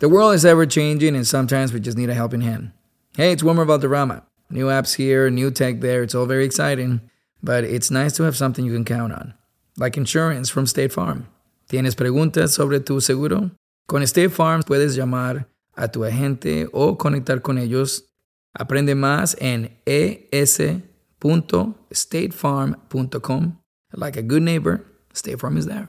The world is ever changing, and sometimes we just need a helping hand. Hey, it's Wilmer Valderrama. New apps here, new tech there, it's all very exciting, but it's nice to have something you can count on, like insurance from State Farm. ¿Tienes preguntas sobre tu seguro? Con State Farm puedes llamar a tu agente o conectar con ellos. Aprende más en es.statefarm.com. Like a good neighbor, State Farm is there.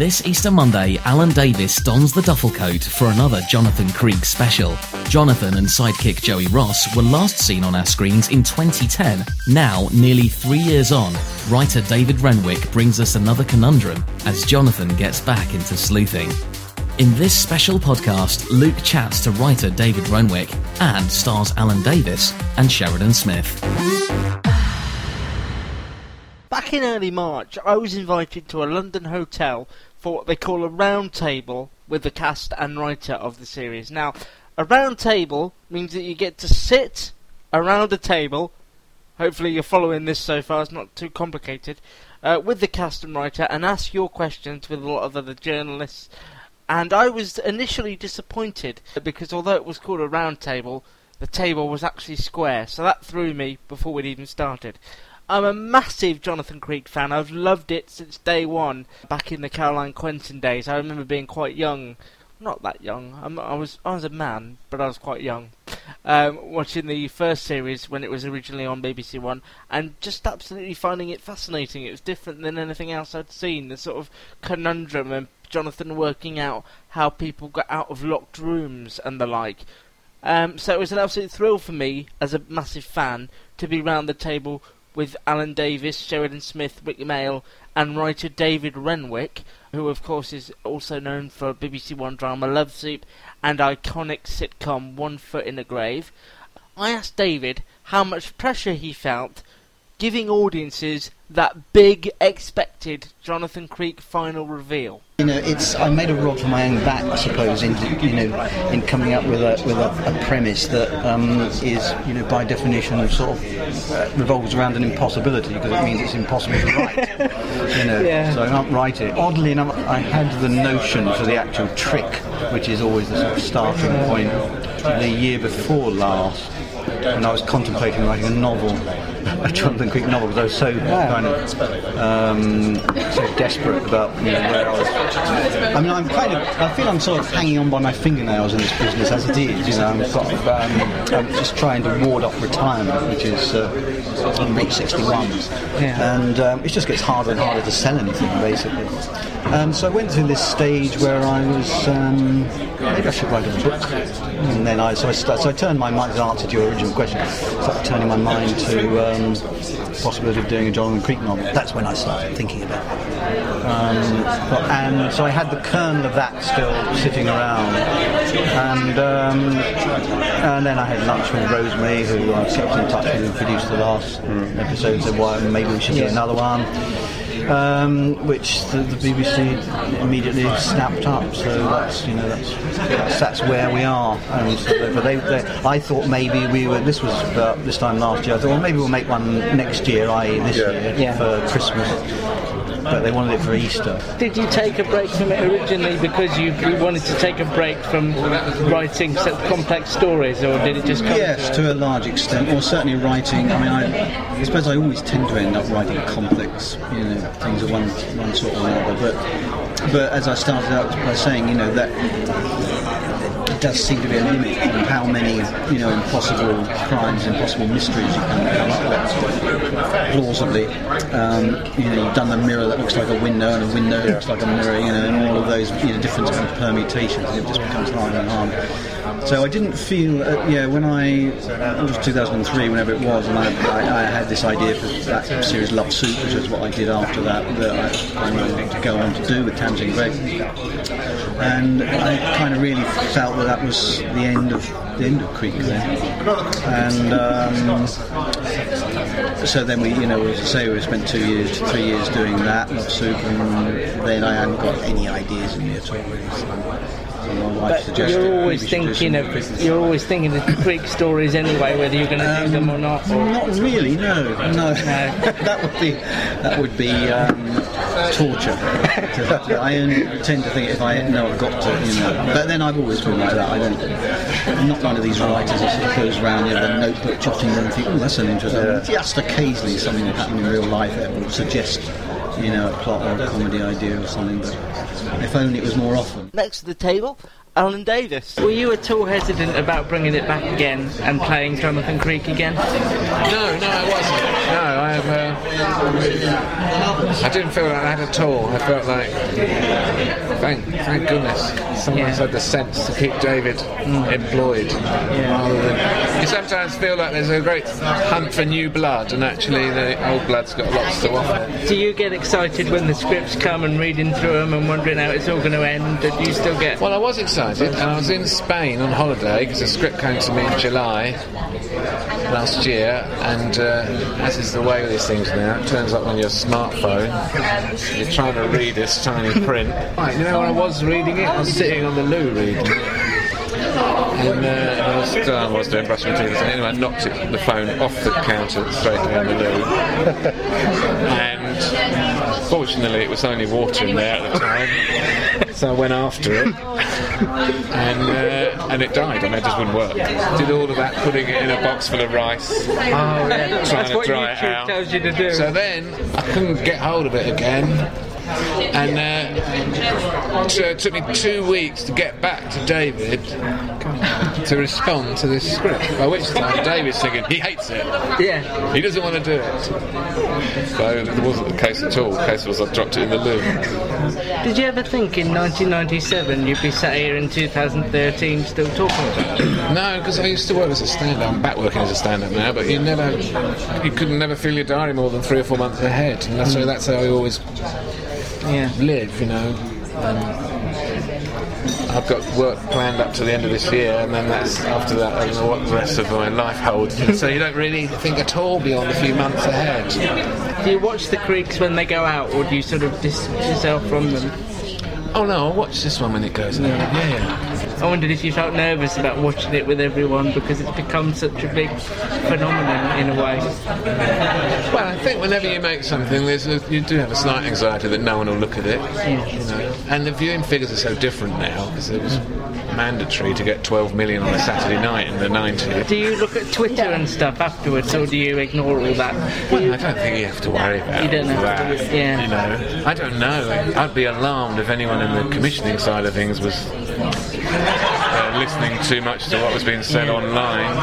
This Easter Monday, Alan Davies dons the duffel coat for another Jonathan Creek special. Jonathan and sidekick Joey Ross were last seen on our screens in 2010. Now, nearly three years on, writer David Renwick brings us another conundrum as Jonathan gets back into sleuthing. In this special podcast, Luke chats to writer David Renwick and stars Alan Davies and Sheridan Smith. Back in early March, I was invited to a London hotel for what they call a round table with the cast and writer of the series. Now, a round table means that you get to sit around a table. Hopefully, you're following this so far, it's not too complicated. Uh, with the cast and writer and ask your questions with a lot of other journalists. And I was initially disappointed because although it was called a round table, the table was actually square, so that threw me before we'd even started. I'm a massive Jonathan Creek fan. I've loved it since day one. Back in the Caroline Quentin days, I remember being quite young. Not that young. I'm, i was I was a man, but I was quite young. Um, watching the first series when it was originally on BBC One, and just absolutely finding it fascinating. It was different than anything else I'd seen. The sort of conundrum and Jonathan working out how people got out of locked rooms and the like. Um, so it was an absolute thrill for me as a massive fan to be round the table with Alan Davies, Sheridan Smith, Rik Mayall, and writer David Renwick, who of course is also known for BBC One drama Love Soup and iconic sitcom One Foot in the Grave. I asked David how much pressure he felt giving audiences that big expected Jonathan Creek final reveal. You know, it's I made a rod for my own back, I suppose, in you know, in coming up with a with a, a premise that um, is you know by definition sort of uh, revolves around an impossibility because it means it's impossible to write. you know, yeah. so I can't write it. Oddly enough, I had the notion for the actual trick, which is always the sort of starting point, the year before last when I was contemplating writing a novel, a Jonathan Creek novel, because I was so kind of um, so desperate about you know, where I was. I mean, I'm kind of, I feel I'm sort of hanging on by my fingernails in this business as it is. You know, I'm, sort of, um, I'm just trying to ward off retirement, which is uh, I'm 61, yeah. and um, it just gets harder and harder to sell anything, basically. Um, so I went through this stage where I was um, maybe I should write a book, and then I so I, so I turned my mind to answer to your original question. Started turning my mind to um, the possibility of doing a Jonathan Creek novel. That's when I started thinking about it. Um, and so I had the kernel of that still sitting around, and um, and then I had lunch with Rosemary, who I kept in touch with, who produced the last mm. episode. Said, "Well, maybe we should get another one." Um, which the, the, BBC immediately snapped up. So that's you know that's that's, that's where we are. And so, but they, they, I thought maybe we were. This was about this time last year. I thought well maybe we'll make one next year, i.e. this yeah. year yeah. for Christmas but they wanted it for Easter. Did you take a break from it originally because you, you wanted to take a break from writing such complex stories, or did it just come? Yes, to a large extent, or certainly writing. I mean, I, I suppose I always tend to end up writing complex, you know, things of one one sort or another. But but as I started out by saying, you know, that does seem to be a limit on how many, you know, impossible crimes, impossible mysteries you can come up with plausibly. Um, you know, you've done the mirror that looks like a window, and a window yeah. looks like a mirror, you know, and all of those, you know, different kind of permutations. It just becomes harder and harder. So I didn't feel, uh, yeah, when I, it was 2003, whenever it was, and I, I, I, had this idea for that series Love Soup, which is what I did after that, that I, I wanted to go on to do with Tamsin Greig. and I kind of really felt that that was the end of the end of Creek then. And um, so then we, you know, as I say, we spent two years, three years doing that, Love Soup, and then I hadn't got any ideas in me at all. Really. So, But you're always maybe we should do thinking of you're always thinking of Creek stories anyway, whether you're going to do them or not. Or, Not really, no, no. that would be that would be um, torture. To- to- I tend to think if I know I've got to, you know. But then I've always been like that. I don't. I'm not one of these writers that sort of goes around with a notebook jotting down and think, oh, that's an interesting. Just occasionally something that happened in real life that will suggest, you know, a plot or a comedy idea or something. But if only it was more often. Next to the table, Alan Davies. Were you at all hesitant about bringing it back again and playing Jonathan Creek again? No, no, I wasn't. No, I uh, I didn't feel like that at all. I felt like, thank, thank goodness, someone's Yeah. had the sense to keep David employed. Rather than, you sometimes feel like there's a great hunt for new blood, and actually the old blood's got lots to offer. Do you get excited when the scripts come and reading through them and wondering how it's all going to end? Do you still get? Well, I was excited, and I was in Spain on holiday because the script came to me in July last year, and uh, as is the way with these things now, it turns up on your smartphone. You're trying to read this tiny print. Right, you know when I was reading it, I was sitting on the loo reading it. And uh, I was, I was doing brushing my teeth, and anyway, I knocked it, the phone off the counter straight down the loo. and fortunately, it was only water in there at the time, so I went after it, and uh, and it died, and it just wouldn't work. Did all of that, putting it in a box full of rice, Oh, yeah. trying That's to what dry it YouTube out. tells you to do. So then I couldn't get hold of it again. And uh, so it took me two weeks to get back to David to respond to this script. By which time David's thinking he hates it. yeah. He doesn't want to do it. So it wasn't the case at all. The case was I dropped it in the loo. Did you ever think in 1997 you'd be sat here in 2013 still talking about it? No, because I used to work as a stand-up. I'm back working as a stand-up now, but you never, you couldn't never fill your diary more than three or four months ahead, and that's, so that's how I always Yeah. live, you know. Um, I've got work planned up to the end of this year, and then that's after that. I don't know what the rest of my life holds. so you don't really think at all beyond a few months ahead. Do you watch the creeks when they go out, or do you sort of distance yourself from them? Oh no, I'll watch this one when it goes out. Yeah, yeah. I wondered if you felt nervous about watching it with everyone because it's become such a big phenomenon in a way. Well, I think whenever you make something, there's a, you do have a slight anxiety that no one will look at it. You know, and the viewing figures are so different now because it was mandatory to get 12 million on a Saturday night in the 90s. Do you look at Twitter and stuff afterwards, or do you ignore all that? Well, I don't think you have to worry about You don't have that. to, yeah. You know, I don't know. I'd be alarmed if anyone in the commissioning side of things was uh, listening too much to what was being said online.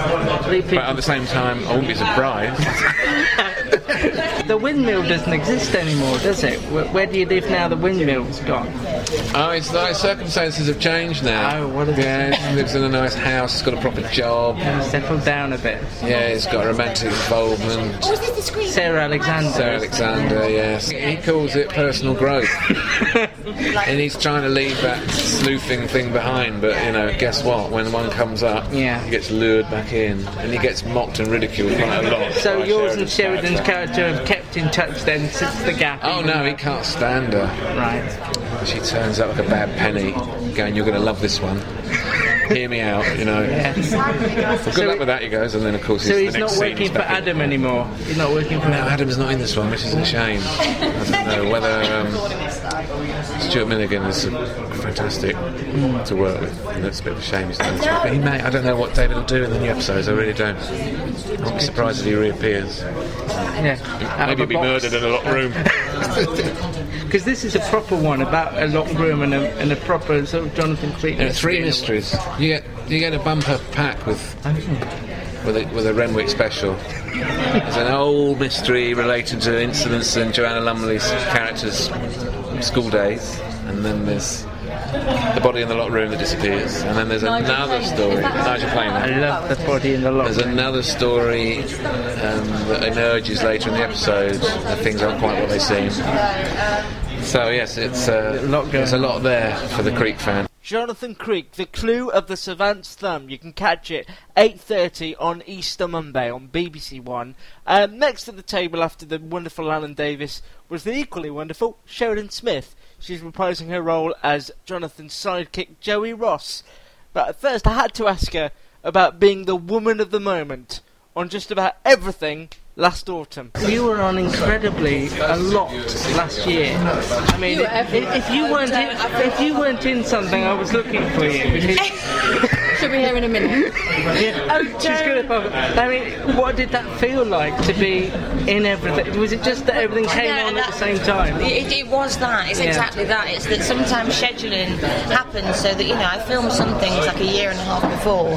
But at the same time, I wouldn't be surprised. The windmill doesn't exist anymore, does it? Where do you live now? The windmill's gone. Oh, it's like circumstances have changed now. Oh, what is it? yeah, he lives in a nice house. He's got a proper job. Settled down a bit. Yeah, he's got romantic involvement. Sarah Alexander. Sarah Alexander, yes. He calls it personal growth. and he's trying to leave that sleuthing thing behind, but you know, guess what? When one comes up, Yeah. he gets lured back in, and he gets mocked and ridiculed quite a lot. So by yours and Sheridan's Sheridan's character have kept in touch then since the gap. Oh no, he can't stand her. Right. She turns out like a bad penny, going, "You're going to love this one." Hear me out, you know. Yeah. Good So luck with that, he goes, and then of course So he's he's the not working he's for back in- Adam anymore. He's not working for No, Adam. Adam's not in this one, which is a shame. I don't know whether um, Stuart Milligan is fantastic to work with, and it's a bit of a shame he's not in this one. But he may. I don't know what David will do in the new episodes. I really don't. I won't be surprised if he reappears. Yeah. Maybe of be box. murdered in a locked room. Because this is a proper one about a locked room and a, and a proper sort of Jonathan Creek. There are three mystery in a way. mysteries. You get you get a bumper pack with with a, with a Renwick special. There's an old mystery related to incidents in Joanna Lumley's character's school days, and then there's the body in the locked room that disappears, and then there's another story. Nigel Planer. I love the body in the locked There's another story um, that emerges later in the episode. And things aren't quite what they seem. So yes, it's uh, A lot going there's a lot there for the Creek fan. Jonathan Creek, the clue of the savant's thumb. You can catch it 8:30 on Easter Monday on BBC One. Um, next to the table after the wonderful Alan Davies was the equally wonderful Sheridan Smith. She's reprising her role as Jonathan's sidekick Joey Ross. But at first, I had to ask her about being the woman of the moment on just about everything last autumn. You were on incredibly a lot last year. I mean, You if, if you weren't in, if you weren't in something, I was looking for you. She'll be here in a minute. yeah, she's good at both. I mean, what did that feel like to be in everything? Was it just that everything came on at the same time? It, it was that. It's Yeah. exactly that. It's that sometimes scheduling happens so that you know I filmed some things like a year and a half before,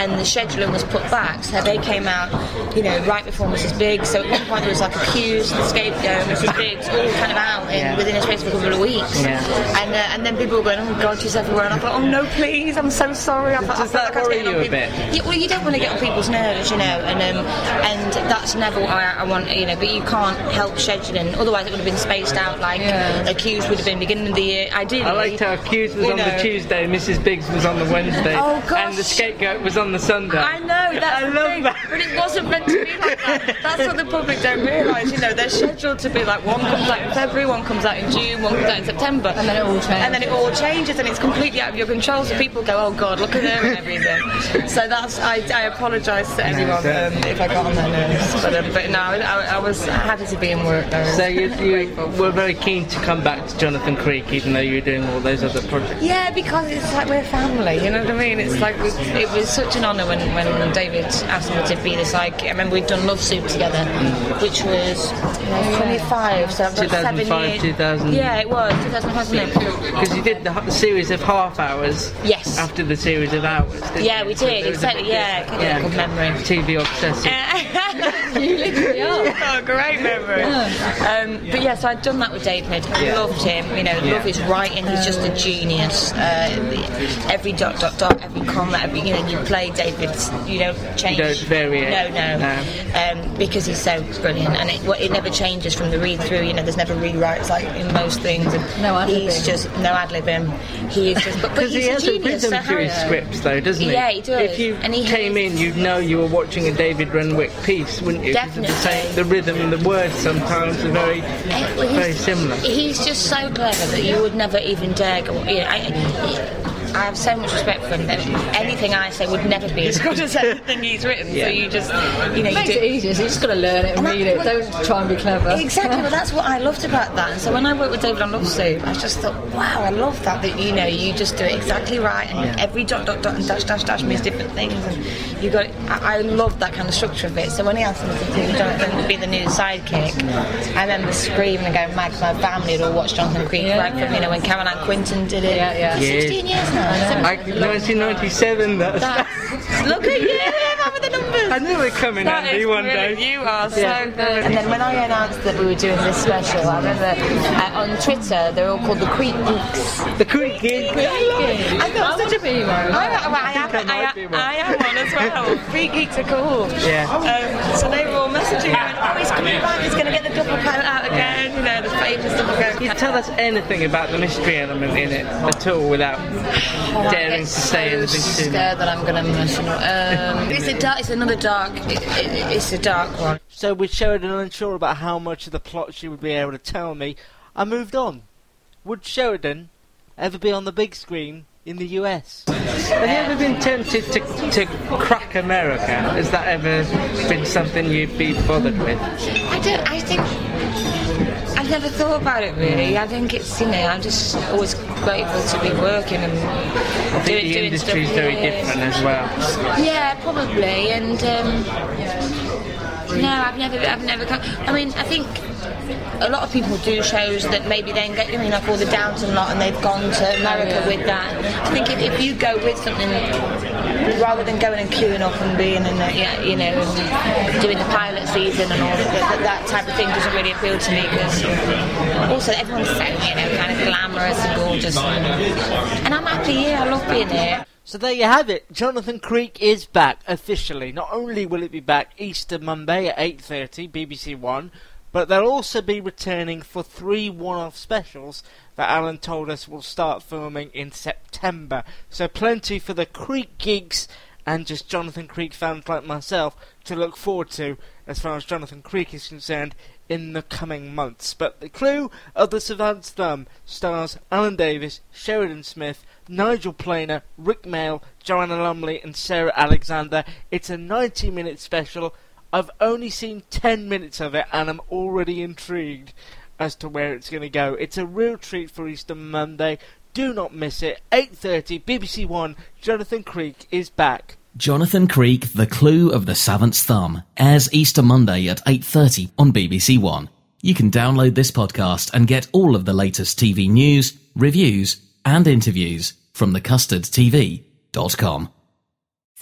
and the scheduling was put back. So they came out, you know, right before Mrs. Biggs. So at one point there was like a Accused, The Scapegoat, Mrs. Biggs, all kind of out in, Yeah. within a space of a couple of weeks. Yeah. And uh, and then people were going, oh God, she's everywhere. And I thought, oh no, please, I'm so sorry. I thought, Does that like worry you a bit? Yeah, well, you don't want to get on people's nerves, you know, and um, and that's never what I, I want, you know. But you can't help scheduling, otherwise it would have been spaced out. Like Yeah. accused would have been beginning of the year. Ideally, I liked how Accused was on the. Tuesday, Mrs. Biggs was on the Wednesday, Oh, and the Scapegoat was on the Sunday. I know that's I love thing, that. but it wasn't meant to be like that. That's what the public don't realise. You know, they're scheduled to be like one comes out in February, one comes out in June, one comes out in September, And then it all changes. And then it all changes, and it's completely out of your control. So people go, "Oh God, look at her and everything." so that's I, I apologise to anyone um, if I got on their nerves, but, um, but no, I, I was happy to be in work. Though. So you, you were very keen to come back to Jonathan Creek, even though you were doing all those other projects. Yeah, because it's like we're family, you know what I mean? It's like we, it was such an honour when, when David asked me to be this. Like I remember we'd done Love Soup together, which was you know, 25, so I've got seven 2005, years. 2000. Yeah, it was 2005, wasn't it? Because you did the h- series of half hours Yes. after the series of hours. Didn't Yeah, you? we did, exactly, yeah, kind of good memory. TV obsessive. Uh, You literally are. oh, great memory. Um, but yeah, so I'd done that with David. Yeah. Loved him. You know, Yeah. love his writing. He's just a genius. Uh, every dot dot dot, every comma, every you know, you play David's. You don't change. don't vary it. No, no. No. Um, because he's so brilliant, and it, well, it never changes from the read through. You know, there's never rewrites like in most things. And No ad-libbing. He's just no ad libbing. He is just. But, but Because he's he a has a genius. rhythm so to his Harry- scripts, though, doesn't he? Yeah, he does. If you And he came has- in, you'd know you were watching a David Renwick piece, wouldn't you? 'Cause of The, Definitely. same, the rhythm and the words sometimes are very, eh, Well, he's- very similar. He's just so clever that you would never even dare go. You know, I, I have so much respect for him that anything I say would never be as good as anything he's written. Yeah. So you just, you know, you Makes do. it easier, so you just got to learn it and And that- read it. well- Don't try and be clever. Exactly, well, that's what I loved about that. And so when I worked with David on Love Soup, I just thought, wow, I love that. That you know, you just do it exactly right, and every dot dot dot and dash dash dash means different things, and you got. I, I love that kind of structure of it. So when he asked me to do Jonathan be the new sidekick, I remember screaming and going mad. 'cause My family had all watched Jonathan Creek Yeah. right from you know when Caroline Quentin did it. Yeah, yeah. Yeah. 16 years now. I, 1997, that's, That- look at you, remember the numbers. I knew it'd come in That handy one brilliant. day. You are so Yeah. good. And then when I announced that we were doing this special, I remember uh, on Twitter they're all called the Creek Geeks. The Creek Geek. I thought I such a would be one. I, well, I, am, think I I, might be am, one. I am one as well. Creek Geeks are cool. Yeah. Um, so they were all messaging me, oh, he's coming back, he's going to get the double coat out again, you know, the famous double coat. Can you tell us anything about the mystery element in it at all without daring to say so anything too much? scared that I'm going to mess it. Um, it's a dark. It's another dark. It, it, it's a dark one. So with Sheridan unsure about how much of the plot she would be able to tell me, I moved on. Would Sheridan ever be on the big screen in the US? Have you ever been tempted to, to crack America? Has that ever been something you'd be bothered with? I don't. I think. I've never thought about it really. I think it's you know I'm just always grateful to be working and I think doing, the doing industry is stuff very different as well. Yeah, probably. And um, no, I've never, I've never. Come, I mean, I think a lot of people do shows that maybe then get, you know, like all the Downton lot, and they've gone to America with that. I think if, if you go with something, rather than going and queuing up and being in, the, yeah, you know, doing the pilot season and all that, that, that type of thing doesn't really appeal to me because also everyone's so, you know, kind of glamorous and gorgeous, and, and I'm happy here. I love being here. So there you have it. Jonathan Creek is back officially. Not only will it be back Easter Monday at 8:30 BBC One, but they'll also be returning for three one-off specials that Alan told us will start filming in September. So plenty for the Creek Geeks and just Jonathan Creek fans like myself to look forward to as far as Jonathan Creek is concerned in the coming months. But the clue of the Savant's Thumb stars Alan Davies, Sheridan Smith, Nigel Planer, Rik Mayall, Joanna Lumley, and Sarah Alexander. It's a 90 minute special. I've only seen 10 minutes of it and I'm already intrigued as to where it's going to go. It's a real treat for Easter Monday. Do not miss it. 8:30 BBC 1 Jonathan Creek is back. Jonathan Creek, The Clue of the Savant's Thumb, airs Easter Monday at 8.30 on BBC One. You can download this podcast and get all of the latest TV news, reviews, and interviews from thecustardtv.com.